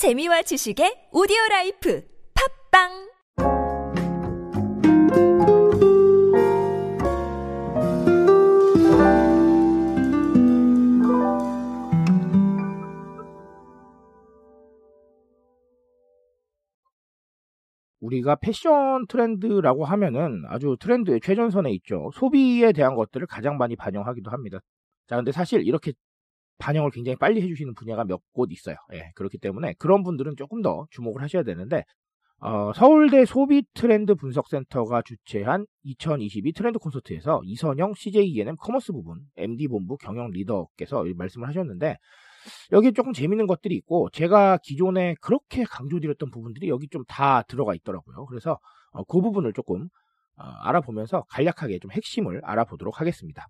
재미와 지식의 오디오 라이프 팟빵 우리가 패션 트렌드라고 하면은 아주 트렌드의 최전선에 있죠. 소비에 대한 것들을 가장 많이 반영하기도 합니다. 자, 근데 사실 이렇게 반영을 굉장히 빨리 해주시는 분야가 몇 곳 있어요. 예, 그렇기 때문에 그런 분들은 조금 더 주목을 하셔야 되는데, 어, 서울대 소비 트렌드 분석센터가 주최한 2022 트렌드 콘서트에서 이선영 CJENM 커머스 부분 MD 본부 경영 리더께서 말씀을 하셨는데, 여기 조금 재밌는 것들이 있고 제가 기존에 그렇게 강조드렸던 부분들이 여기 좀 다 들어가 있더라고요. 그래서 어, 그 부분을 조금 어, 알아보면서 간략하게 좀 핵심을 알아보도록 하겠습니다.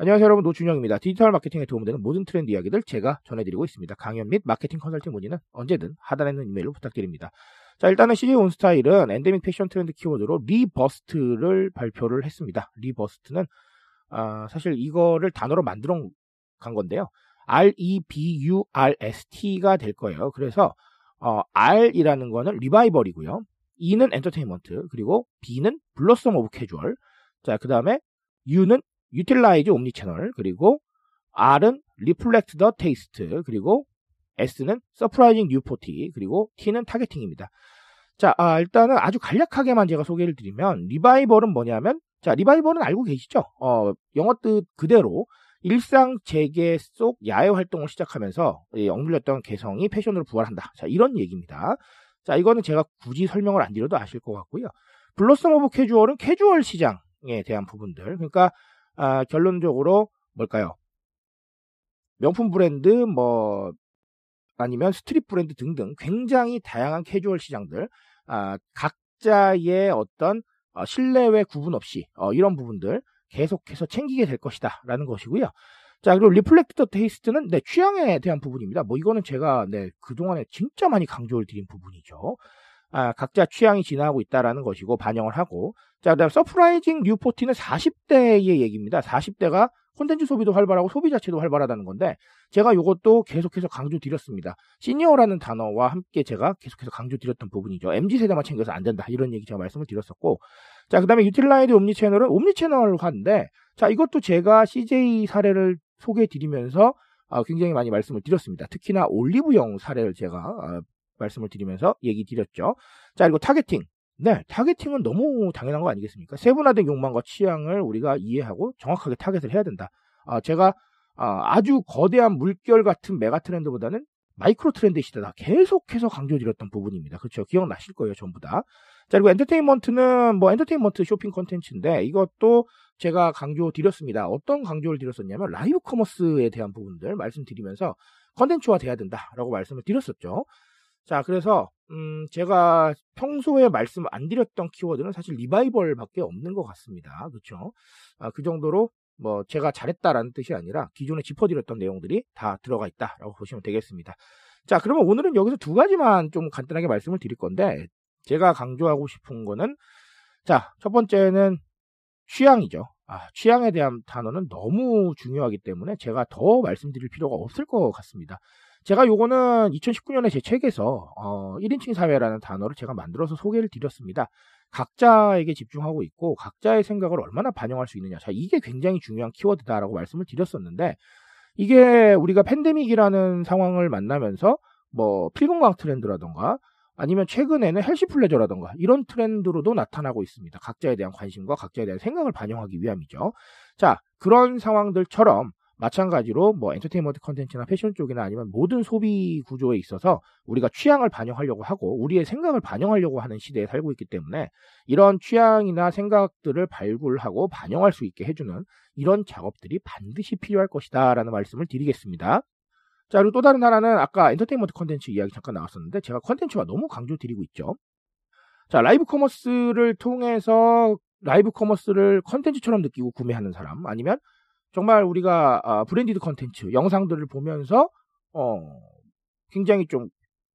안녕하세요 여러분 노준영입니다. 디지털 마케팅에 도움되는 모든 트렌드 이야기들 제가 전해드리고 있습니다. 강연 및 마케팅 컨설팅 문의는 언제든 하단에 있는 이메일로 부탁드립니다. 자 일단은 CJ 온스타일은 엔데믹 패션 트렌드 키워드로 Reburst를 발표를 했습니다. Reburst는 아, 사실 이거를 단어로 만들어 간 건데요. R-E-B-U-R-S-T가 될 거예요. 그래서 어, R이라는 거는 리바이벌이고요. E는 엔터테인먼트, 그리고 B는 Blossom of Casual. 자, 그 다음에 U는 Utilize Omnichannel, 그리고 R은 Reflect the Taste, 그리고 S는 Surprising New Forty, 그리고 T는 Targeting입니다. 자, 아, 일단은 아주 간략하게만 제가 소개를 드리면 리바이벌은 뭐냐면 자, 리바이벌은 알고 계시죠? 어, 영어 뜻 그대로 일상 재개 속 야외 활동을 시작하면서 억눌렸던 개성이 패션으로 부활한다. 자, 이런 얘기입니다. 자, 이거는 제가 굳이 설명을 안 드려도 아실 것 같고요. Blossom of Casual은 캐주얼 시장에 대한 부분들. 그러니까 아, 결론적으로 뭘까요? 명품 브랜드 뭐 아니면 스트릿 브랜드 등등 굉장히 다양한 캐주얼 시장들 아, 각자의 어떤 어, 실내외 구분 없이 어, 이런 부분들 계속해서 챙기게 될 것이다 라는 것이고요. 자 그리고 Reflect the Taste는 네, 취향에 대한 부분입니다. 뭐 이거는 제가 네, 그동안에 진짜 많이 강조를 드린 부분이죠. 아, 각자 취향이 진화하고 있다라는 것이고 반영을 하고 자 그다음 Surprising New Forty는 40대의 얘기입니다. 40대가 콘텐츠 소비도 활발하고 소비 자체도 활발하다는 건데 제가 이것도 계속해서 강조 드렸습니다. 시니어라는 단어와 함께 제가 계속해서 강조 드렸던 부분이죠. MZ 세대만 챙겨서 안 된다 이런 얘기 제가 말씀을 드렸었고 자 그다음에 Utilize Omni Channel은 omni channel화인데 자 이것도 제가 CJ 사례를 소개해 드리면서 어, 굉장히 많이 말씀을 드렸습니다. 특히나 올리브영 사례를 제가 어, 말씀을 드리면서 얘기 드렸죠. 자 그리고 Targeting 네, targeting은 너무 당연한 거 아니겠습니까? 세분화된 욕망과 취향을 우리가 이해하고 정확하게 타겟을 해야 된다. 아, 제가 아, 아주 거대한 물결 같은 메가 트렌드보다는 micro trend 시대다. 계속해서 강조드렸던 부분입니다. 그렇죠? 기억나실 거예요, 전부 다. 자, 그리고 엔터테인먼트는 뭐 엔터테인먼트 쇼핑 컨텐츠인데 이것도 제가 강조 드렸습니다. 어떤 강조를 드렸었냐면 live commerce에 대한 부분들 말씀드리면서 컨텐츠화 돼야 된다라고 말씀을 드렸었죠. 자, 그래서 음, 제가 평소에 말씀 안 드렸던 키워드는 사실 리바이벌밖에 없는 것 같습니다. 그렇죠? 아, 그 정도로 뭐 제가 잘했다라는 뜻이 아니라 기존에 짚어드렸던 내용들이 다 들어가 있다라고 보시면 되겠습니다. 자, 그러면 오늘은 여기서 두 가지만 좀 간단하게 말씀을 드릴 건데 제가 강조하고 싶은 거는 자, 첫 번째는 취향이죠. 아, 취향에 대한 단어는 너무 중요하기 때문에 제가 더 말씀드릴 필요가 없을 것 같습니다. 제가 요거는 2019년에 제 책에서 어, 1인칭 사회라는 단어를 제가 만들어서 소개를 드렸습니다. 각자에게 집중하고 있고 각자의 생각을 얼마나 반영할 수 있느냐. 자, 이게 굉장히 중요한 키워드다라고 말씀을 드렸었는데 이게 우리가 팬데믹이라는 상황을 만나면서 뭐 필공강 트렌드라던가 아니면 최근에는 헬시 플레저라던가 이런 트렌드로도 나타나고 있습니다. 각자에 대한 관심과 각자에 대한 생각을 반영하기 위함이죠. 자, 그런 상황들처럼 마찬가지로 뭐 엔터테인먼트 컨텐츠나 패션 쪽이나 아니면 모든 소비 구조에 있어서 우리가 취향을 반영하려고 하고 우리의 생각을 반영하려고 하는 시대에 살고 있기 때문에 이런 취향이나 생각들을 발굴하고 반영할 수 있게 해주는 이런 작업들이 반드시 필요할 것이다 라는 말씀을 드리겠습니다. 자 그리고 또 다른 하나는 아까 엔터테인먼트 컨텐츠 이야기 잠깐 나왔었는데 제가 컨텐츠가 너무 강조드리고 있죠. 자 live commerce를 통해서 live commerce를 컨텐츠처럼 느끼고 구매하는 사람 아니면 정말 우리가 아, branded 컨텐츠 영상들을 보면서 어, 굉장히 좀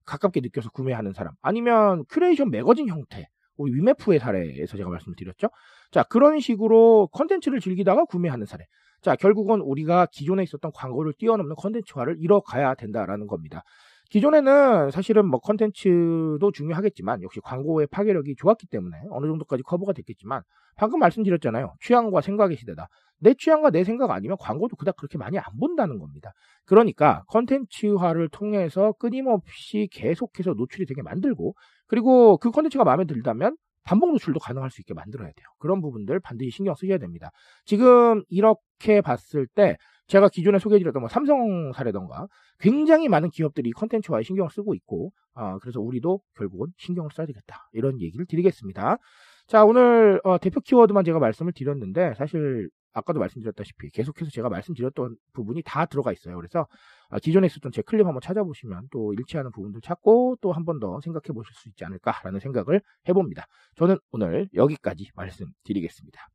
가깝게 느껴서 구매하는 사람 아니면 curation magazine 형태 우리 위메프의 사례에서 제가 말씀을 드렸죠. 자 그런 식으로 컨텐츠를 즐기다가 구매하는 사례. 자, 결국은 우리가 기존에 있었던 광고를 뛰어넘는 컨텐츠화를 이뤄가야 된다라는 겁니다. 기존에는 사실은 뭐 컨텐츠도 중요하겠지만 역시 광고의 파괴력이 좋았기 때문에 어느 정도까지 커버가 됐겠지만 방금 말씀드렸잖아요. 취향과 생각의 시대다. 내 취향과 내 생각 아니면 광고도 그닥 그렇게 많이 안 본다는 겁니다. 그러니까 컨텐츠화를 통해서 끊임없이 계속해서 노출이 되게 만들고 그리고 그 컨텐츠가 마음에 들다면 반복 노출도 가능할 수 있게 만들어야 돼요. 그런 부분들 반드시 신경 쓰셔야 됩니다. 지금 이렇게 봤을 때 제가 기존에 소개해드렸던 뭐 삼성 사례던가 굉장히 많은 기업들이 컨텐츠화에 신경을 쓰고 있고 어, 그래서 우리도 결국은 신경을 써야 되겠다 이런 얘기를 드리겠습니다. 자 오늘 어, 대표 키워드만 제가 말씀을 드렸는데 사실 아까도 말씀드렸다시피 계속해서 제가 말씀드렸던 부분이 다 들어가 있어요. 그래서 어, 기존에 있었던 제 클립 한번 찾아보시면 또 일치하는 부분들 찾고 또 한 번 더 생각해 보실 수 있지 않을까라는 생각을 해봅니다. 저는 오늘 여기까지 말씀드리겠습니다.